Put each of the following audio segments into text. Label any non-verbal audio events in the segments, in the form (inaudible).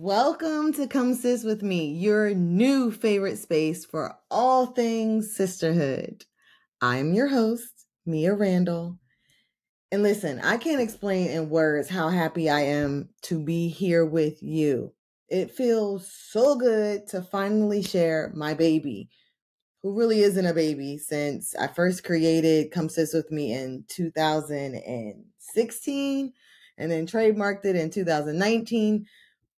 Welcome to Come Sis with Me, your new favorite space for all things sisterhood. I'm your host, Mia Randall. And listen, I can't explain in words how happy I am to be here with you. It feels so good to finally share my baby, who really isn't a baby since I first created Come Sis with Me in 2016 and then trademarked it in 2019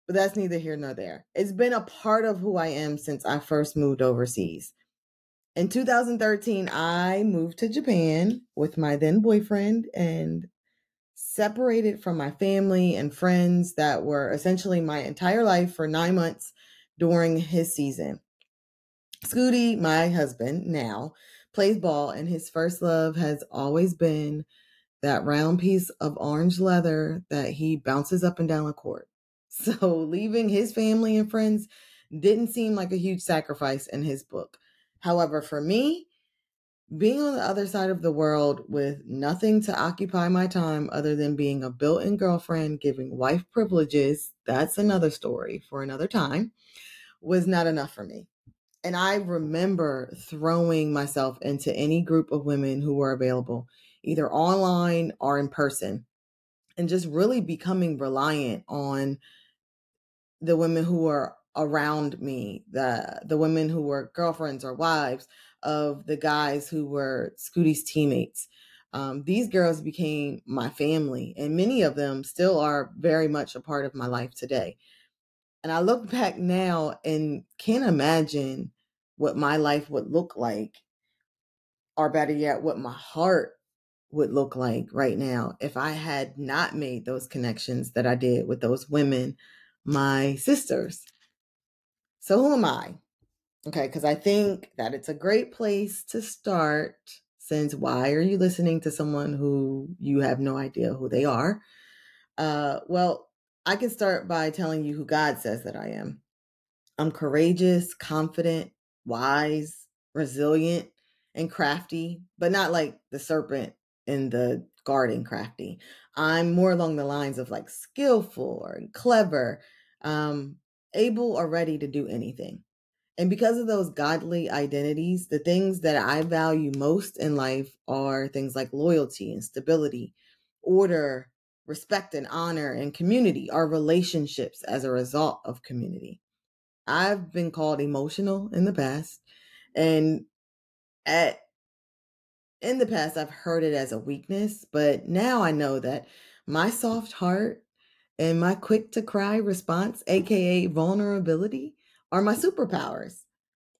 but that's neither here nor there. It's been a part of who I am since I first moved overseas. In 2013, I moved to Japan with my then boyfriend and separated from my family and friends that were essentially my entire life for nine months during his season. Scooty, my husband now, plays ball, and his first love has always been that round piece of orange leather that he bounces up and down the court. (laughs) So leaving his family and friends didn't seem like a huge sacrifice in his book. However, for me, being on the other side of the world with nothing to occupy my time other than being a built in girlfriend, giving wife privileges, that's another story for another time, was not enough for me. And I remember throwing myself into any group of women who were available, either online or in person, and just really becoming reliant on the women who were around me, the the women who were girlfriends or wives of the guys who were Scooty's teammates. Um, these girls became my family, and many of them still are very much a part of my life today. And I look back now and can't imagine what my life would look like, or better yet, what my heart would look like right now if I had not made those connections that I did with those women my sisters. So, who am I? Okay, because I think that it's a great place to start. Since why are you listening to someone who you have no idea who they are? Uh, well, I can start by telling you who God says that I am. I'm courageous, confident, wise, resilient, and crafty, but not like the serpent in the garden crafty. I'm more along the lines of like skillful or clever, um, able or ready to do anything. And because of those godly identities, the things that I value most in life are things like loyalty and stability, order, respect and honor, and community, are relationships as a result of community. I've been called emotional in the past, and at in the past I've heard it as a weakness, but now I know that my soft heart and my quick to cry response, aka vulnerability, are my superpowers.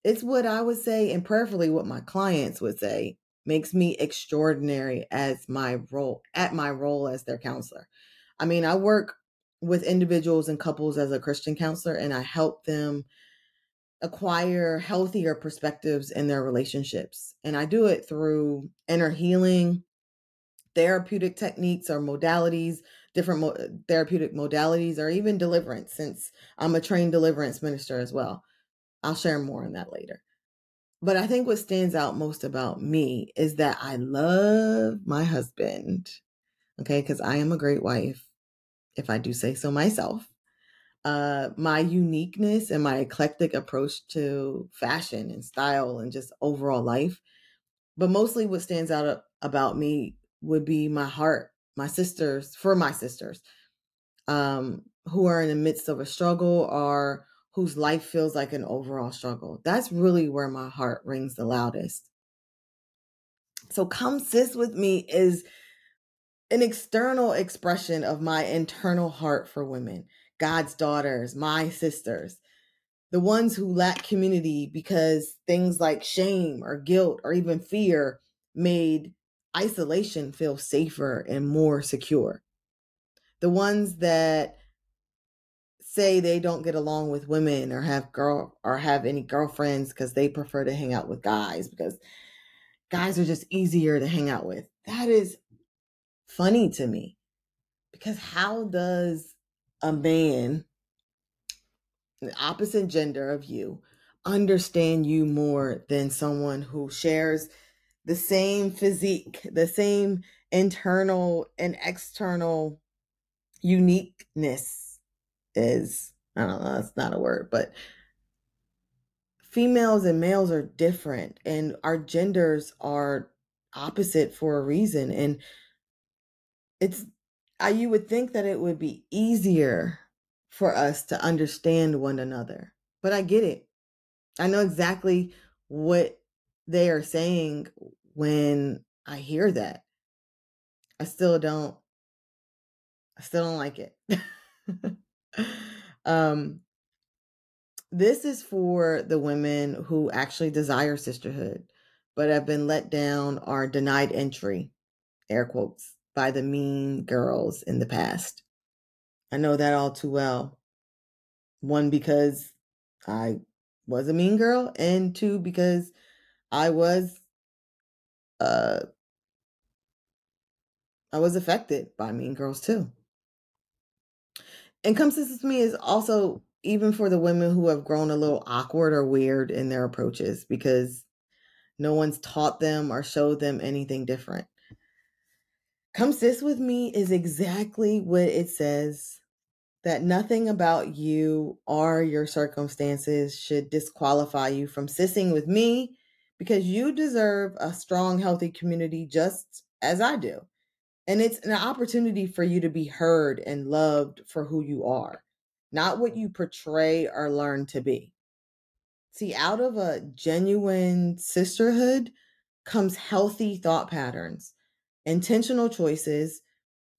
It's what I would say, and prayerfully what my clients would say, makes me extraordinary as my role at my role as their counselor. I mean, I work with individuals and couples as a Christian counselor, and I help them acquire healthier perspectives in their relationships. And I do it through inner healing, therapeutic techniques or modalities, different mo- uh, therapeutic modalities, or even deliverance, since I'm a trained deliverance minister as well. I'll share more on that later. But I think what stands out most about me is that I love my husband. Okay, because I am a great wife, if I do say so myself uh, my uniqueness and my eclectic approach to fashion and style and just overall life. But mostly what stands out about me would be my heart, my sisters, for my sisters um, who are in the midst of a struggle or whose life feels like an overall struggle. That's really where my heart rings the loudest. So, Come Sis with Me is an external expression of my internal heart for women. God's daughters, my sisters, the ones who lack community because things like shame or guilt or even fear made isolation feel safer and more secure. The ones that say they don't get along with women or have girl or have any girlfriends because they prefer to hang out with guys because guys are just easier to hang out with. That is funny to me because how does a man, the opposite gender of you, understand you more than someone who shares the same physique, the same internal and external uniqueness is. I don't know, that's not a word, but females and males are different and our genders are opposite for a reason and it's I, you would think that it would be easier for us to understand one another but i get it. I know exactly what they are saying when i hear that. I still don't i still don't like it. (laughs) Um this is for the women who actually desire sisterhood, but have been let down or denied entry, air quotes, by the mean girls in the past. I know that all too well. One, because I was a mean girl, and two, because I was uh I was affected by mean girls too. And With Me is also even for the women who have grown a little awkward or weird in their approaches because no one's taught them or showed them anything different. Come sis with me is exactly what it says that nothing about you or your circumstances should disqualify you from sissing with me because you deserve a strong, healthy community just as I do. And it's an opportunity for you to be heard and loved for who you are not what you portray or learn to be. See, out of a genuine sisterhood comes healthy thought patterns, intentional choices,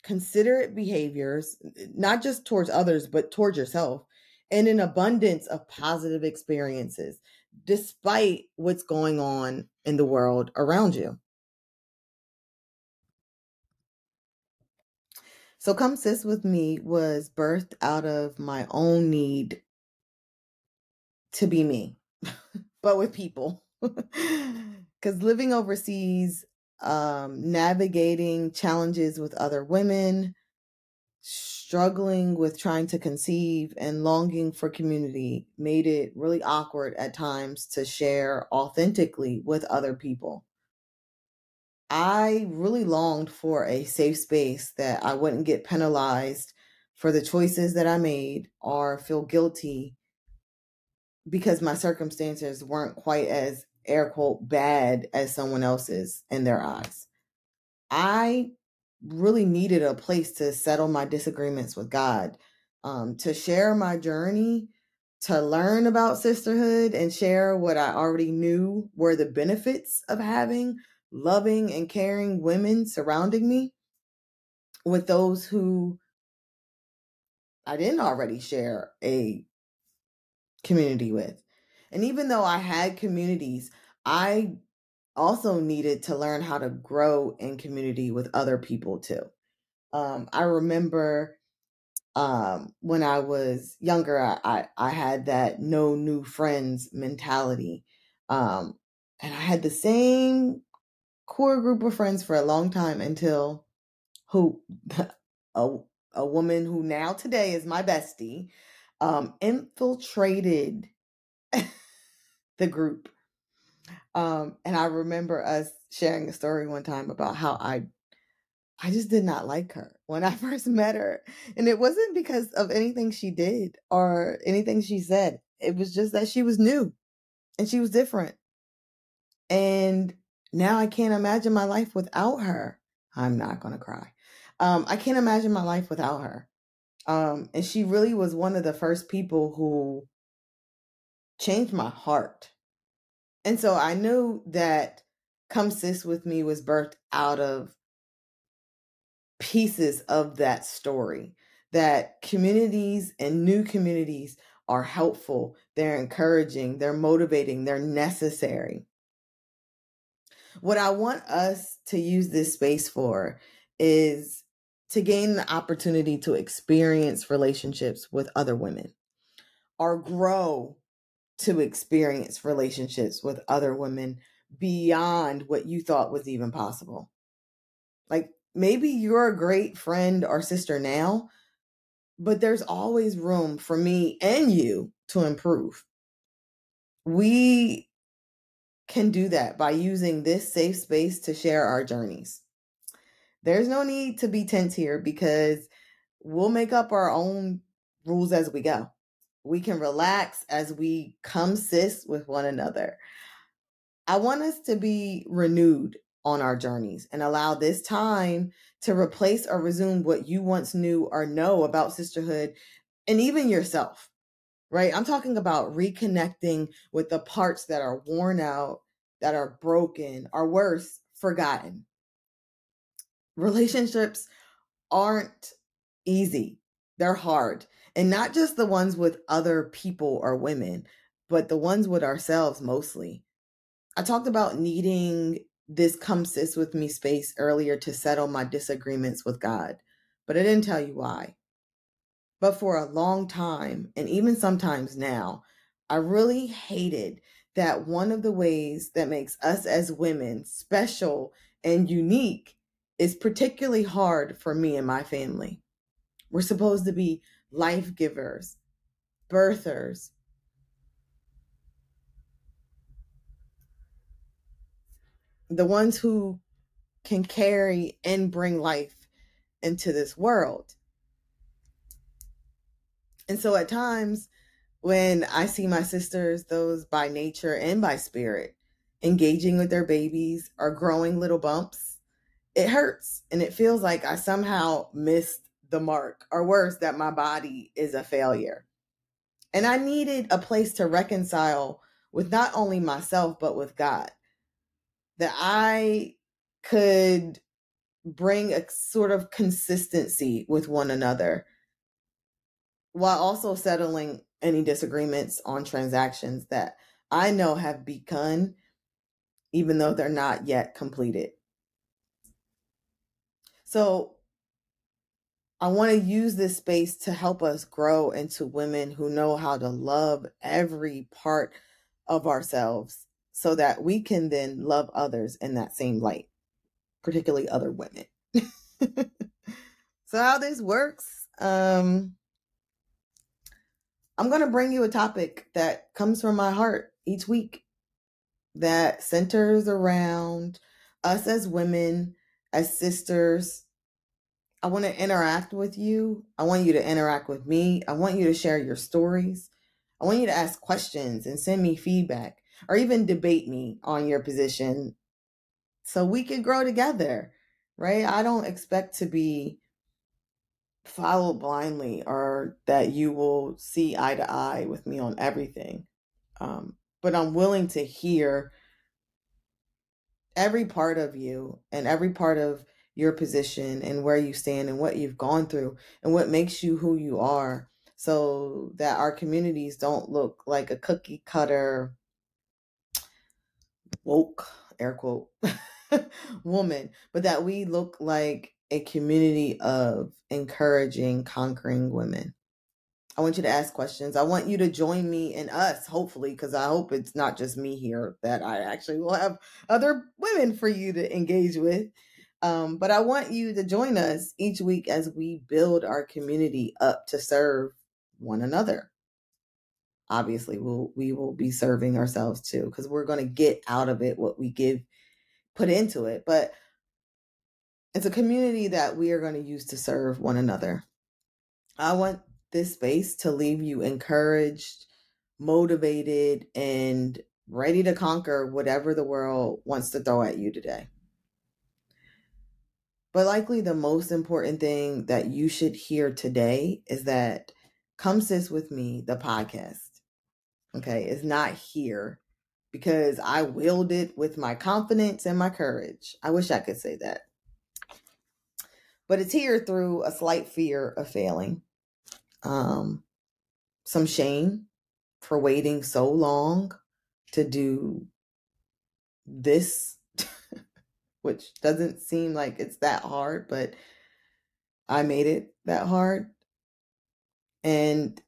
considerate behaviors, not just towards others, but towards yourself, and an abundance of positive experiences, despite what's going on in the world around you. So Come Sis With Me was birthed out of my own need to be me, (laughs) but with people. Because living overseas, um, navigating challenges with other women, struggling with trying to conceive and longing for community made it really awkward at times to share authentically with other people. I really longed for a safe space that I wouldn't get penalized for the choices that I made or feel guilty because my circumstances weren't quite as air quote bad as someone else's in their eyes. I really needed a place to settle my disagreements with God, um, to share my journey, to learn about sisterhood and share what I already knew were the benefits of having loving and caring women surrounding me with those who I didn't already share a community with. And even though I had communities, I also needed to learn how to grow in community with other people too. Um, I remember um, when I was younger, I, I, I had that no new friends mentality. Um, and I had the same core group of friends for a long time until who (laughs) a, a woman who now today is my bestie um, infiltrated (laughs) the group. Um, and I remember us sharing a story one time about how I I just did not like her when I (laughs) first met her. And it wasn't because of anything she did or anything she said. It was just that she was new and she was different. And now I can't imagine my life without her. I'm not going to cry. Um, I can't imagine my life without her. Um, and she really was one of the first people who changed my heart. And so I knew that Come Sis With Me was birthed out of pieces of that story. That communities and new communities are helpful, they're encouraging, they're motivating, they're necessary. What I want us to use this space for is to gain the opportunity to experience relationships with other women or grow to experience relationships with other women beyond what you thought was even possible. Like maybe you're a great friend or sister now, but there's always room for me and you to improve. We can do that by using this safe space to share our journeys. There's no need to be tense here because we'll make up our own rules as we go. We can relax as we come sis with one another. I want us to be renewed on our journeys and allow this time to replace or resume what you once knew or know about sisterhood and even yourself, right? I'm talking about reconnecting with the parts that are worn out, that are broken, or worse, forgotten. Relationships aren't easy, they're hard. And not just the ones with other people or women, but the ones with ourselves mostly. I talked about needing this come sis with me space earlier to settle my disagreements with God, but I didn't tell you why. But for a long time, and even sometimes now, I really hated that one of the ways that makes us as women special and unique is particularly hard for me and my family. We're supposed to be life givers, birthers, the ones who can carry and bring life into this world. And so at times when I see my sisters, those by nature and by spirit, engaging with their babies or growing little bumps, it hurts and it feels like I somehow missed the mark, or worse, that my body is a failure. And I needed a place to reconcile with not only myself, but with God that I could bring a sort of consistency with one another while also settling any disagreements on transactions that I know have begun, even though they're not yet completed. So I want to use this space to help us grow into women who know how to love every part of ourselves so that we can then love others in that same light, particularly other women. (laughs) so, how this works, um, I'm going to bring you a topic that comes from my heart each week that centers around us as women, as sisters. I want to interact with you. I want you to interact with me. I want you to share your stories. I want you to ask questions and send me feedback or even debate me on your position so we can grow together, right? I don't expect to be followed blindly or that you will see eye to eye with me on everything. Um, but I'm willing to hear every part of you and every part of your position and where you stand and what you've gone through and what makes you who you are so that our communities don't look like a cookie cutter woke air quote (laughs) woman, but that we look like a community of encouraging, conquering women. I want you to ask questions. I want you to join me and us, hopefully, because I hope it's not just me here, that I actually will have other women for you to engage with. Um, but I want you to join us each week as we build our community up to serve one another. Obviously we'll we will be serving ourselves too because we're going to get out of it what we give put into it but it's a community that we are going to use to serve one another. I want this space to leave you encouraged motivated and ready to conquer whatever the world wants to throw at you today but likely the most important thing that you should hear today is that come sis with me the podcast okay, is not here because I willed it with my confidence and my courage. I wish I could say that. But it's here through a slight fear of failing, um, some shame for waiting so long to do this, which doesn't seem like it's that hard, but I made it that hard. And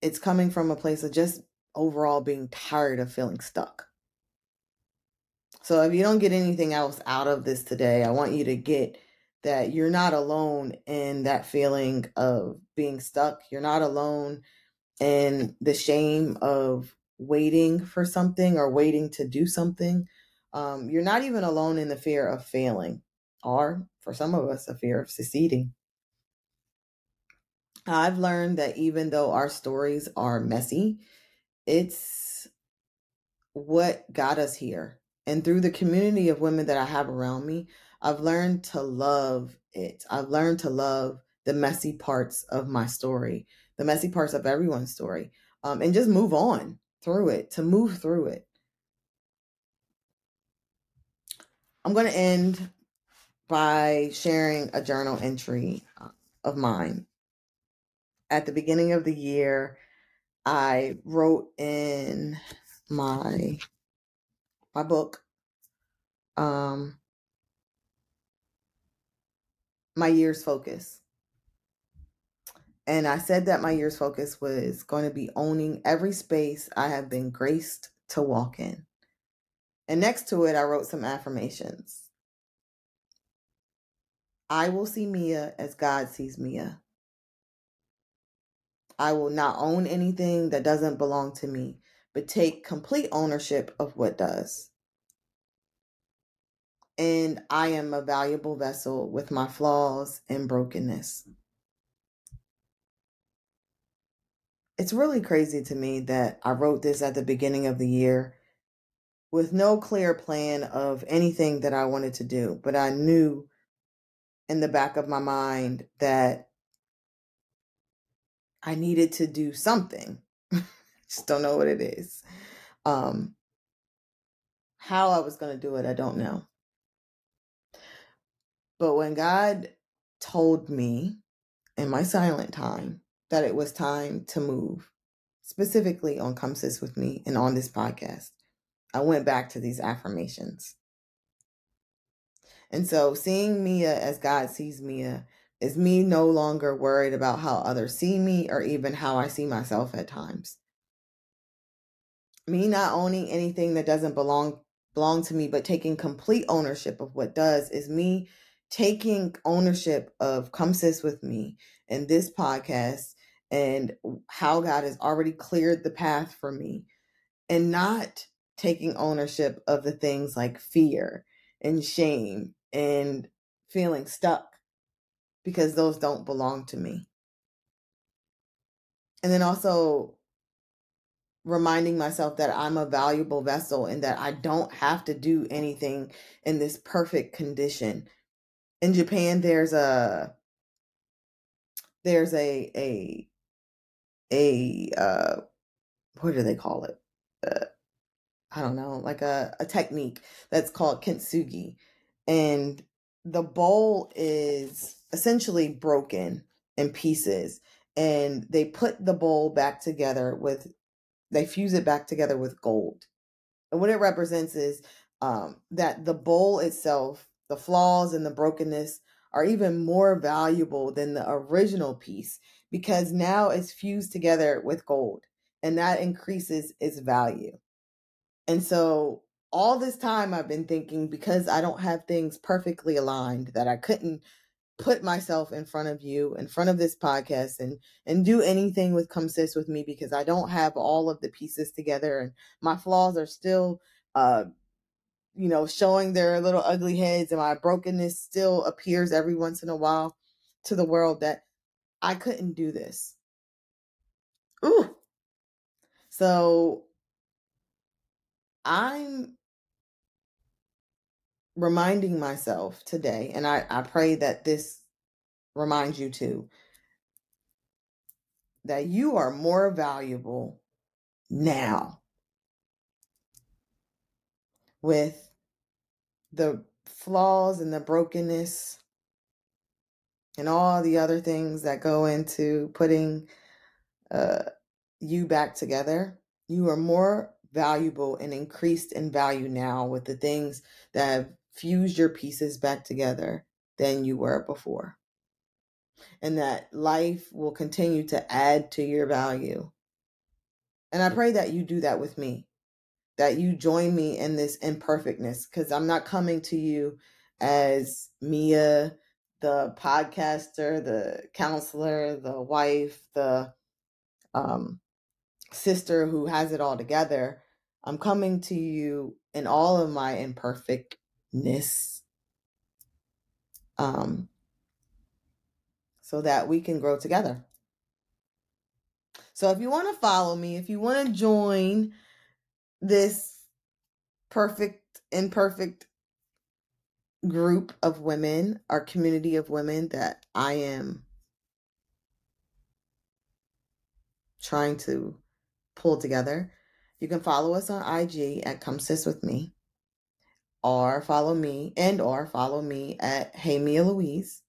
it's coming from a place of just overall being tired of feeling stuck. So if you don't get anything else out of this today, I want you to get that you're not alone in that feeling of being stuck. You're not alone in the shame of waiting for something or waiting to do something. Um, you're not even alone in the fear of failing, or for some of us, a fear of succeeding. I've learned that even though our stories are messy, it's what got us here. And through the community of women that I have around me, I've learned to love it. I've learned to love the messy parts of my story, the messy parts of everyone's story, um, and just move on through it, to move through it. I'm going to end by sharing a journal entry uh, of mine. At the beginning of the year, I wrote in my my book um my year's focus. And I said that my year's focus was going to be owning every space I have been graced to walk in. And next to it, I wrote some affirmations. I will see Mia as God sees Mia. I will not own anything that doesn't belong to me, but take complete ownership of what does. And I am a valuable vessel with my flaws and brokenness. It's really crazy to me that I wrote this at the beginning of the year with no clear plan of anything that I wanted to do, but I knew in the back of my mind that I needed to do something. (laughs) Just don't know what it is. Um, how I was going to do it, I don't know. But when God told me in my silent time that it was time to move, specifically on Come Sis With Me and on this podcast, I went back to these affirmations. And so seeing Mia as God sees Mia is me no longer worried about how others see me or even how I see myself at times. Me not owning anything that doesn't belong belong to me but taking complete ownership of what does is me taking ownership of come sis with me and this podcast and how God has already cleared the path for me and not taking ownership of the things like fear and shame and feeling stuck because those don't belong to me. And then also reminding myself that I'm a valuable vessel and that I don't have to do anything in this perfect condition. In Japan there's a there's a a a uh what do they call it? I don't know, like a, a technique that's called kintsugi. And the bowl is essentially broken in pieces. And they put the bowl back together with, they fuse it back together with gold. And what it represents is um, that the bowl itself, the flaws and the brokenness are even more valuable than the original piece because now it's fused together with gold and that increases its value. And so all this time I've been thinking because I don't have things perfectly aligned that I couldn't put myself in front of you, in front of this podcast and and do anything with come sis with me because I don't have all of the pieces together and my flaws are still uh you know showing their little ugly heads and my brokenness still appears every once in a while to the world that I couldn't do this. Ooh. So I'm reminding myself today, and I, I pray that this reminds you too, that you are more valuable now with the flaws and the brokenness and all the other things that go into putting uh, you back together. You are more valuable and increased in value now with the things that have fused your pieces back together than you were before. And that life will continue to add to your value. And I pray that you do that with me, that you join me in this imperfectness, because I'm not coming to you as Mia, the podcaster, the counselor, the wife, the um, sister who has it all together. I'm coming to you in all of my imperfectness um, so that we can grow together. So if you want to follow me, if you want to join this perfect, imperfect group of women, our community of women that I am trying to pull together, you can follow us on IG at Come Sis With Me, or follow me and or follow me at Hey Mia Louise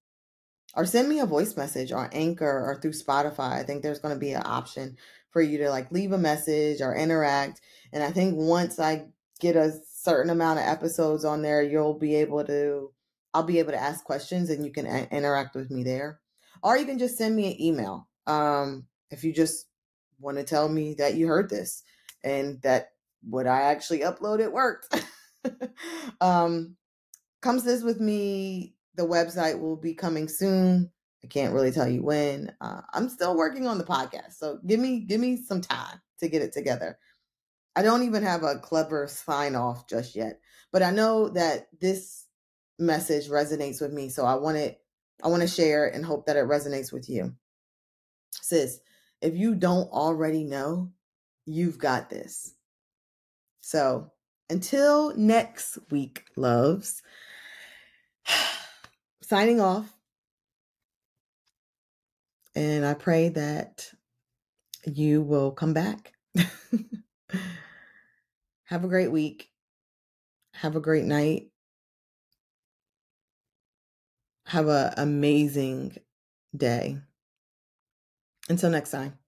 or send me a voice message on Anchor or through Spotify. I think there's going to be an option for you to like leave a message or interact. And I think once I get a certain amount of episodes on there, you'll be able to, I'll be able to ask questions and you can a- interact with me there. Or you can just send me an email. Um, if you just want to tell me that you heard this and that what I actually uploaded worked. (laughs) um, come sis with me the website will be coming soon. I can't really tell you when. Uh, I'm still working on the podcast, so give me give me some time to get it together. I don't even have a clever sign off just yet, but I know that this message resonates with me, so I want it. I want to share and hope that it resonates with you, sis. If you don't already know, you've got this. So until next week, loves (sighs) signing off. And I pray that you will come back. (laughs) Have a great week. Have a great night. Have an amazing day. Until next time.